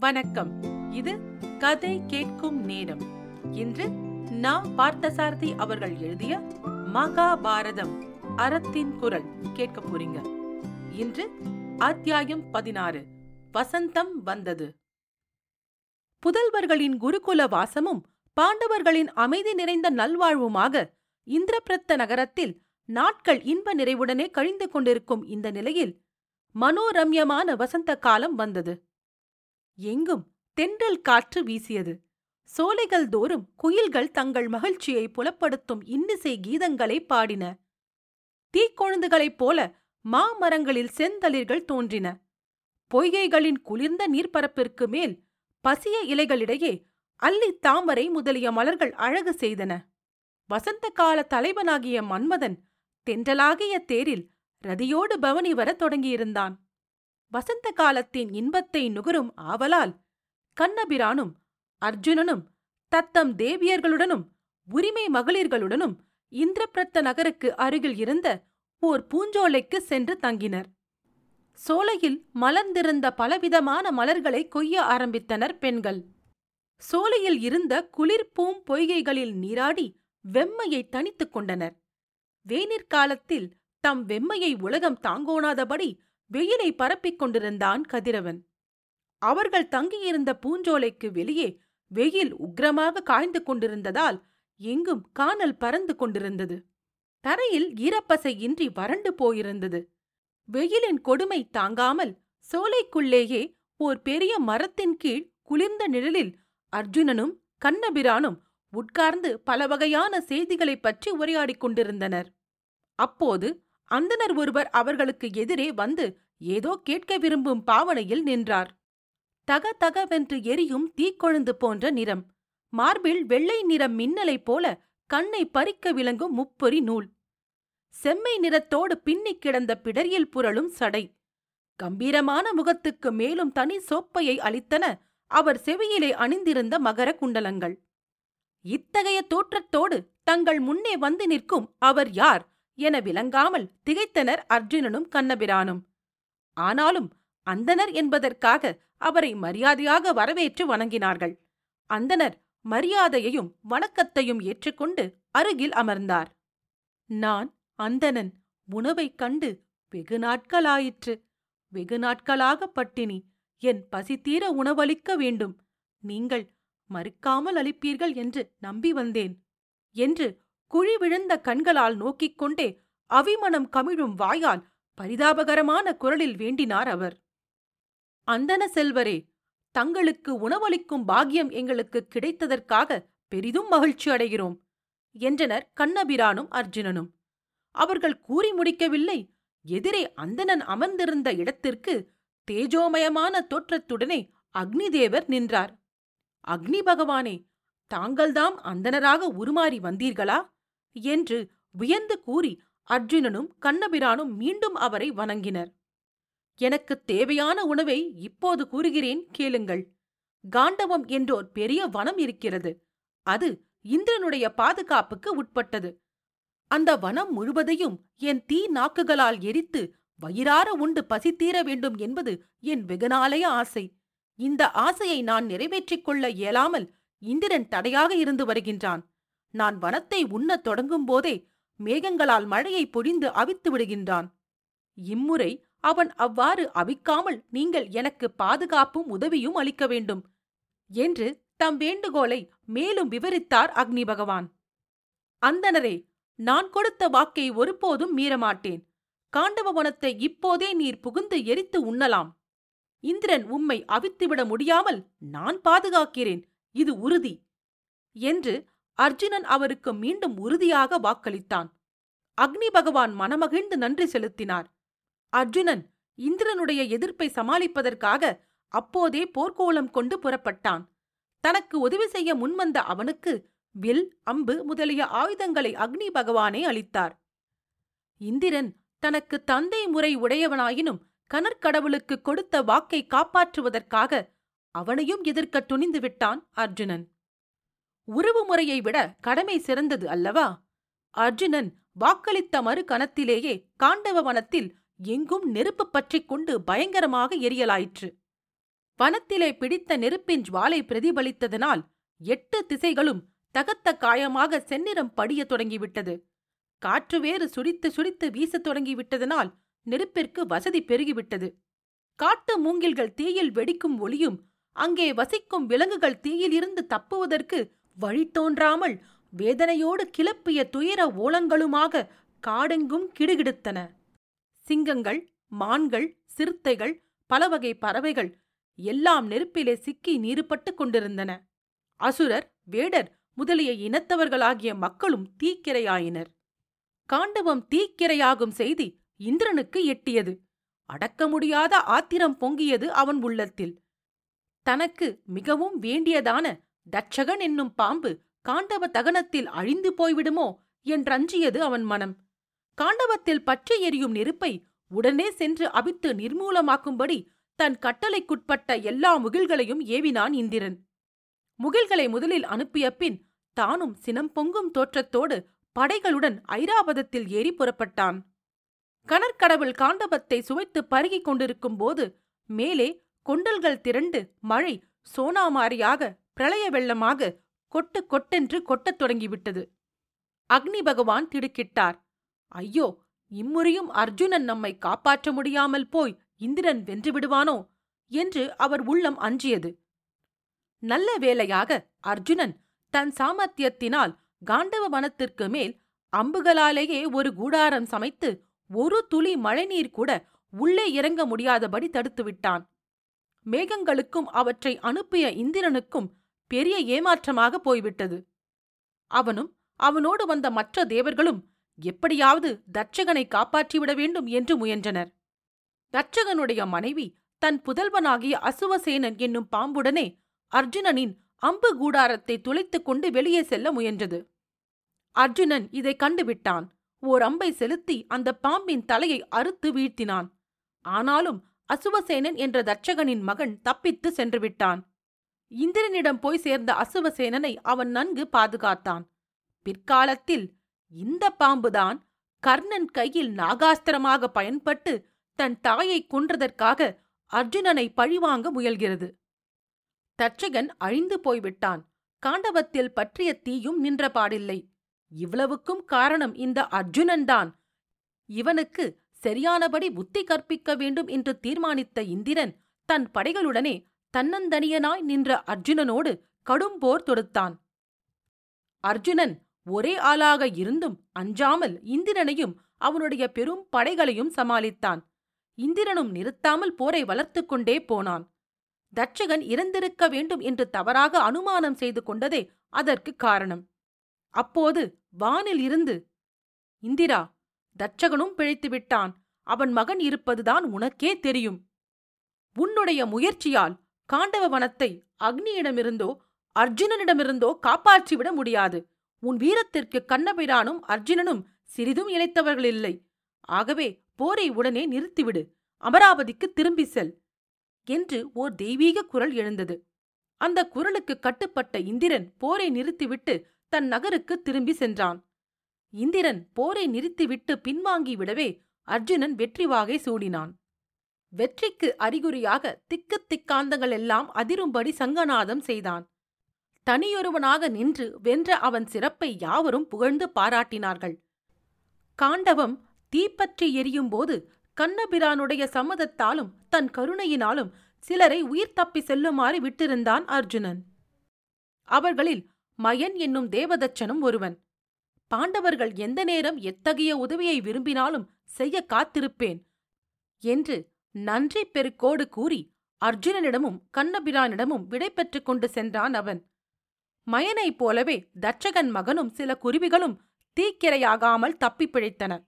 வணக்கம். இது கதை கேட்கும் நேரம். இன்று நா பார்த்தசாரதி அவர்கள் எழுதிய மகாபாரதம் அறத்தின் குரல். கேட்க போறீங்க. இன்று அத்தியாயம் பதினாறு வசந்தம் வந்தது. புதல்வர்களின் குருகுல வாசமும் பாண்டவர்களின் அமைதி நிறைந்த நல்வாழ்வுமாக இந்திரபிரத்த நகரத்தில் நாட்கள் இன்ப நிறைவுடனே கழிந்து கொண்டிருக்கும் இந்த நிலையில் மனோரம்யமான வசந்த காலம் வந்தது. எங்கும் தென்றல் காற்று வீசியது. சோலைகள் தோறும் குயில்கள் தங்கள் மகிழ்ச்சியை புலப்படுத்தும் இன்னிசை கீதங்களை பாடின. தீக்கொழுந்துகளைப் போல மாமரங்களில் செந்தளிர்கள் தோன்றின. பொய்கைகளின் குளிர்ந்த நீர்ப்பரப்பிற்கு மேல் பசிய இலைகளிடையே அல்லி தாமரை முதலிய மலர்கள் அழகு செய்தன. வசந்த கால தலைவனாகிய மன்மதன் தென்றலாகிய தேரில் ரதியோடு பவனி வரத் தொடங்கியிருந்தான். வசந்த காலத்தின் இன்பத்தை நுகரும் ஆவலால் கண்ணபிரானும் அர்ஜுனனும் தத்தம் தேவியர்களுடனும் உரிமை மகளிர்களுடனும் இந்திரபிரத்த நகருக்கு அருகில் இருந்த ஓர் பூஞ்சோலைக்கு சென்று தங்கினர். சோலையில் மலர்ந்திருந்த பலவிதமான மலர்களை கொய்ய ஆரம்பித்தனர் பெண்கள். சோலையில் இருந்த குளிர்பூம் பொய்கைகளில் நீராடி வெம்மையை தணித்துக் கொண்டனர். வேனிற்காலத்தில் தம் வெம்மையை உலகம் தாங்கோணாதபடி வெயிலை பரப்பிக் கொண்டிருந்தான் கதிரவன். அவர்கள் தங்கியிருந்த பூஞ்சோலைக்கு வெளியே வெயில் உக்கிரமாக காய்ந்து கொண்டிருந்ததால் எங்கும் கானல் பறந்து கொண்டிருந்தது. தரையில் ஈரப்பசை இன்றி வறண்டு போயிருந்தது. வெயிலின் கொடுமை தாங்காமல் சோலைக்குள்ளேயே ஓர் பெரிய மரத்தின் கீழ் குளிர்ந்த நிழலில் அர்ஜுனனும் கண்ணபிரானும் உட்கார்ந்து பல வகையான செய்திகளைப் பற்றி உரையாடிக் கொண்டிருந்தனர். அப்போது அந்தனர் ஒருவர் அவர்களுக்கு எதிரே வந்து ஏதோ கேட்க விரும்பும் பாவனையில் நின்றார். தக தகவென்று எரியும் தீக்கொழுந்து போன்ற நிறம். மார்பில் வெள்ளை நிற மின்னலைப் போல கண்ணை பறிக்க விளங்கும் முப்பொறி நூல். செம்மை நிறத்தோடு பின்னிக் கிடந்த பிடரியில் புரளும் சடை. கம்பீரமான முகத்துக்கு மேலும் தனி சோப்பையை அளித்தன அவர் செவியிலே அணிந்திருந்த மகர குண்டலங்கள். இத்தகைய தோற்றத்தோடு தங்கள் முன்னே வந்து நிற்கும் அவர் யார்? என விளங்காமல் திகைத்தனர் அர்ஜுனனும் கண்ணபிரானும். ஆனாலும் அந்தனர் என்பதற்காக அவரை மரியாதையாக வரவேற்று வணங்கினார்கள். அந்தனர் மரியாதையையும் வணக்கத்தையும் ஏற்றுக்கொண்டு அருகில் அமர்ந்தார். நான் அந்தணன். உணவைக் கண்டு வெகு நாட்களாயிற்று. வெகு நாட்களாக பட்டினி. என் பசித்தீர உணவளிக்க வேண்டும். நீங்கள் மறுக்காமல் அளிப்பீர்கள் என்று நம்பி வந்தேன் என்று குழி விழுந்த கண்களால் நோக்கிக் கொண்டே அவிமனம் கமிழும் வாயால் பரிதாபகரமான குரலில் வேண்டினார் அவர். அந்தன செல்வரே தங்களுக்கு உணவளிக்கும் பாக்கியம் எங்களுக்கு கிடைத்ததற்காக பெரிதும் மகிழ்ச்சி அடைகிறோம் என்றனர் கண்ணபிரானும் அர்ஜுனனும். அவர்கள் கூறி முடிக்கவில்லை எதிரே அந்தணன் அமர்ந்திருந்த இடத்திற்கு தேஜோமயமான தோற்றத்துடனே அக்னிதேவர் நின்றார். அக்னி பகவானே தாங்கள்தாம் அந்தனராக உருமாறி வந்தீர்களா? என்று வியந்து கூறி அர்ஜுனனும் கண்ணபிரானும் மீண்டும் அவரை வணங்கினர். எனக்கு தேவையான உணவை இப்போது கூறுகிறேன் கேளுங்கள். காண்டவம் என்றோர் பெரிய வனம் இருக்கிறது. அது இந்திரனுடைய பாதுகாப்புக்கு உட்பட்டது. அந்த வனம் முழுவதையும் என் தீ நாக்குகளால் எரித்து வயிறார உண்டு பசித்தீர வேண்டும் என்பது என் வெகுநாளைய ஆசை. இந்த ஆசையை நான் நிறைவேற்றிக் கொள்ள இயலாமல் இந்திரன் தடையாக இருந்து வருகின்றான். நான் வனத்தை உண்ணத் தொடங்கும் போதே மேகங்களால் மழையை பொழிந்து அவித்து விடுகின்றான். இம்முறை அவன் அவ்வாறு அவிக்காமல் நீங்கள் எனக்கு பாதுகாப்பும் உதவியும் அளிக்க வேண்டும் என்று தம் வேண்டுகோளை மேலும் விவரித்தார் அக்னி பகவான். அந்தனரே நான் கொடுத்த வாக்கை ஒருபோதும் மீறமாட்டேன். காண்டவ வனத்தை இப்போதே நீர் புகுந்து எரித்து உண்ணலாம். இந்திரன் உம்மை அவித்துவிட முடியாமல் நான் பாதுகாக்கிறேன். இது உறுதி என்று அர்ஜுனன் அவருக்கு மீண்டும் உறுதியாக வாக்களித்தான். அக்னி பகவான் மனமகிழ்ந்து நன்றி செலுத்தினார். அர்ஜுனன் இந்திரனுடைய எதிர்ப்பை சமாளிப்பதற்காக அப்போதே போர்க்கோளம் கொண்டு புறப்பட்டான். தனக்கு உதவி செய்ய முன்வந்த அவனுக்கு வில் அம்பு முதலிய ஆயுதங்களை அக்னி பகவானே அளித்தார். இந்திரன் தனக்கு தந்தை முறை உடையவனாயினும் கனற்கடவுளுக்கு கொடுத்த வாக்கை காப்பாற்றுவதற்காக அவனையும் எதிர்க்க துணிந்து விட்டான் அர்ஜுனன். உறவு முறையை விட கடமை சிறந்தது அல்லவா? அர்ஜுனன் வாக்களித்த மறு கணத்திலேயே காண்டவ வனத்தில் எங்கும் நெருப்பு பற்றிக் கொண்டு பயங்கரமாக எரியலாயிற்று. வனத்திலே பிடித்த நெருப்பின் ஜுவாலை பிரதிபலித்ததனால் எட்டு திசைகளும் தகத்த காயமாக செந்நிறம் படியத் தொடங்கிவிட்டது. காற்று வேறு சுடித்து சுடித்து வீசத் தொடங்கிவிட்டதனால் நெருப்பிற்கு வசதி பெருகிவிட்டது. காட்டு மூங்கில்கள் தீயில் வெடிக்கும் ஒளியும் அங்கே வசிக்கும் விலங்குகள் தீயிலிருந்து தப்புவதற்கு வழி தோன்றாமல் வேதனையோடு கிளப்பிய துயர ஓலங்களுமாக காடெங்கும் கிடுகிடுத்தன. சிங்கங்கள் மான்கள் சிறுத்தைகள் பலவகை பறவைகள் எல்லாம் நெருப்பிலே சிக்கி நீருப்பட்டுக் கொண்டிருந்தன. அசுரர் வேடர் முதலிய இனத்தவர்களாகிய மக்களும் தீக்கிரையாயினர். காண்டவம் தீக்கிரையாகும் செய்தி இந்திரனுக்கு எட்டியது. அடக்க முடியாத ஆத்திரம் பொங்கியது அவன் உள்ளத்தில். தனக்கு மிகவும் வேண்டியதான தட்சகன் என்னும் பாம்பு காண்டவ தகனத்தில் அழிந்து போய்விடுமோ என்றஞ்சியது அவன் மனம். காண்டவத்தில் பற்றி எரியும் நெருப்பை உடனே சென்று அபித்து நிர்மூலமாக்கும்படி தன் கட்டளைக்குட்பட்ட எல்லா முகில்களையும் ஏவினான் இந்திரன். முகில்களை முதலில் அனுப்பிய பின் தானும் சினம் பொங்கும் தோற்றத்தோடு படைகளுடன் ஐராவதத்தில் ஏறி புறப்பட்டான். கனற்கடவுள் காண்டபத்தை சுவைத்து பருகிக் கொண்டிருக்கும் போது மேலே கொண்டல்கள் திரண்டு மழை சோனாமாரியாக பிரளய வெள்ளமாக கொட்டு கொட்டென்று கொட்டத் தொடங்கிவிட்டது. அக்னி பகவான் திடுக்கிட்டார். ஐயோ இம்முறையும் அர்ஜுனன் நம்மை காப்பாற்ற முடியாமல் போய் இந்திரன் வென்று விடுவானோ என்று அவர் உள்ளம் அஞ்சியது. நல்ல வேளையாக அர்ஜுனன் தன் சாமர்த்தியத்தினால் காண்டவ வனத்திற்கு மேல் அம்புகளாலேயே ஒரு கூடாரம் சமைத்து ஒரு துளி மழைநீர் கூட உள்ளே இறங்க முடியாதபடி தடுத்துவிட்டான். மேகங்களுக்கும் அவற்றை அனுப்பிய இந்திரனுக்கும் பெரிய ஏமாற்றமாக போய்விட்டது. அவனும் அவனோடு வந்த மற்ற தேவர்களும் எப்படியாவது தட்சகனை காப்பாற்றிவிட வேண்டும் என்று முயன்றனர். தட்சகனுடைய மனைவி தன் புதல்வனாகிய அசுவசேனன் என்னும் பாம்புடனே அர்ஜுனனின் அம்பு கூடாரத்தை துளைத்துக் கொண்டு வெளியே செல்ல முயன்றது. அர்ஜுனன் இதை கண்டுவிட்டான். ஓர் அம்பை செலுத்தி அந்த பாம்பின் தலையை அறுத்து வீழ்த்தினான். ஆனாலும் அசுவசேனன் என்ற தட்சகனின் மகன் தப்பித்து சென்று விட்டான். இந்திரனிடம் போய் சேர்ந்த அசுவசேனனை அவன் நன்கு பாதுகாத்தான். பிற்காலத்தில் இந்த பாம்புதான் கர்ணன் கையில் நாகாஸ்திரமாக பயன்பட்டு தன் தாயை கொன்றதற்காக அர்ஜுனனை பழிவாங்க முயல்கிறது. தட்சகன் அழிந்து போய்விட்டான். காண்டவத்தில் பற்றிய தீயும் நின்ற பாடில்லை இவ்வளவுக்கும் காரணம் இந்த அர்ஜுனன்தான். இவனுக்கு சரியானபடி புத்தி கற்பிக்க வேண்டும் என்று தீர்மானித்த இந்திரன் தன் படைகளுடனே தன்னந்தனியனாய் நின்ற அர்ஜுனனோடு கடும் போர் தொடுத்தான். அர்ஜுனன் ஒரே ஆளாக இருந்தும் அஞ்சாமல் இந்திரனையும் அவனுடைய பெரும் படைகளையும் சமாளித்தான். இந்திரனும் நிறுத்தாமல் போரை வளர்த்துக் கொண்டே போனான். தட்சகன் இறந்திருக்க வேண்டும் என்று தவறாக அனுமானம் செய்து கொண்டதே அதற்கு காரணம். அப்போது வானில் இருந்து இந்திரா தட்சகனும் பிழைத்து விட்டான். அவன் மகன் இருப்பதுதான் உனக்கே தெரியும். உன்னுடைய முயற்சியால் காண்டவ வனத்தை அக்னியிடமிருந்தோ அர்ஜுனனிடமிருந்தோ காப்பாற்றிவிட முடியாது. உன் வீரத்திற்கு கண்ணபிரானும் அர்ஜுனனும் சிறிதும் இழைத்தவர்களில்லை ஆகவே போரை உடனே நிறுத்திவிடு. அமராவதிக்கு திரும்பி செல் என்று ஓர் தெய்வீக குரல் எழுந்தது. அந்த குரலுக்கு கட்டுப்பட்ட இந்திரன் போரை நிறுத்திவிட்டு தன் நகருக்கு திரும்பி சென்றான். இந்திரன் போரை நிறுத்திவிட்டு பின்வாங்கி விடவே அர்ஜுனன் வெற்றி வாகை சூடினான். வெற்றிக்கு அறிகுறியாக திக்கு திக்காந்தங்கள் எல்லாம் அதிரும்படி சங்கநாதம் செய்தான். தனியொருவனாக நின்று வென்ற அவன் சிறப்பை யாவரும் புகழ்ந்து பாராட்டினார்கள். காண்டவம் தீப்பற்றி எரியும்போது கண்ணபிரானுடைய சம்மதத்தாலும் தன் கருணையினாலும் சிலரை உயிர் தப்பி செல்லுமாறு விட்டிருந்தான் அர்ஜுனன். அவர்களில் மயன் என்னும் தேவதச்சனும் ஒருவன். பாண்டவர்கள் எந்த நேரம் எத்தகைய உதவியை விரும்பினாலும் செய்ய காத்திருப்பேன் என்று நன்றி பெருக்கோடு கூறி அர்ஜுனனிடமும் கண்ணபிரானிடமும் விடை பெற்றுக் கொண்டு சென்றான் அவன். மயனைப் போலவே தட்சகன் மகனும் சில குருவிகளும் தீக்கிரையாகாமல் தப்பிப் பிழைத்தன.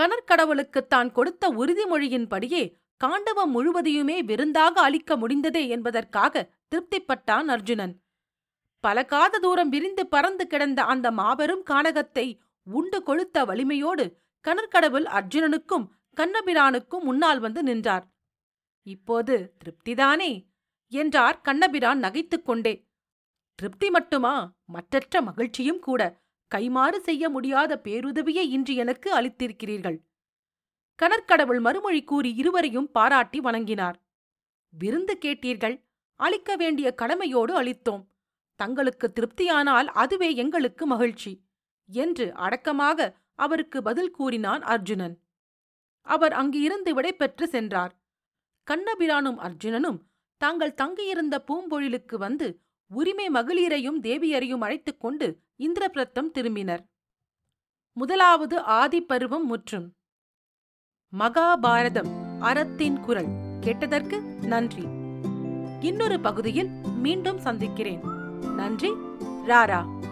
கனற்கடவுளுக்குத் தான் கொடுத்த உறுதிமொழியின்படியே காண்டவம் முழுவதையுமே விருந்தாக அளிக்க முடிந்ததே என்பதற்காக திருப்திப்பட்டான் அர்ஜுனன். பல காத தூரம் விரிந்து பறந்து கிடந்த அந்த மாபெரும் கானகத்தை உண்டு கொளுத்த வலிமையோடு கனற்கடவுள் அர்ஜுனனுக்கும் கண்ணபிரானுக்கும் முன்னால் வந்து நின்றார். இப்போது திருப்திதானே? என்றார் கண்ணபிரான் நகைத்துக் கொண்டே. திருப்தி மட்டுமா? மற்றற்ற மகிழ்ச்சியும் கூட. கைமாறு செய்ய முடியாத பேருதவியை இன்று எனக்கு அளித்திருக்கிறீர்கள். கனற்கடவுள் மறுமொழி கூறி இருவரையும் பாராட்டி வணங்கினார். விருந்து கேட்டீர்கள். அளிக்க வேண்டிய கடமையோடு அளித்தோம். தங்களுக்கு திருப்தியானால் அதுவே எங்களுக்கு மகிழ்ச்சி என்று அடக்கமாக அவருக்கு பதில் கூறினான் அர்ஜுனன். அவர் அங்கு இருந்து விடைபெற்று சென்றார். கண்ணபிரானும் அர்ஜுனனும் தாங்கள் தங்கியிருந்த பூம்பொழிலுக்கு வந்து உரிமை மகளிரையும் தேவியரையும் அழைத்துக் கொண்டு இந்திரபிரத்தம் திரும்பினர். முதலாவது ஆதிப்பருவம் முற்றும். மகாபாரதம் அறத்தின் குரல். கேட்டதற்கு நன்றி. இன்னொரு பகுதியில் மீண்டும் சந்திக்கிறேன். நன்றி. ராரா.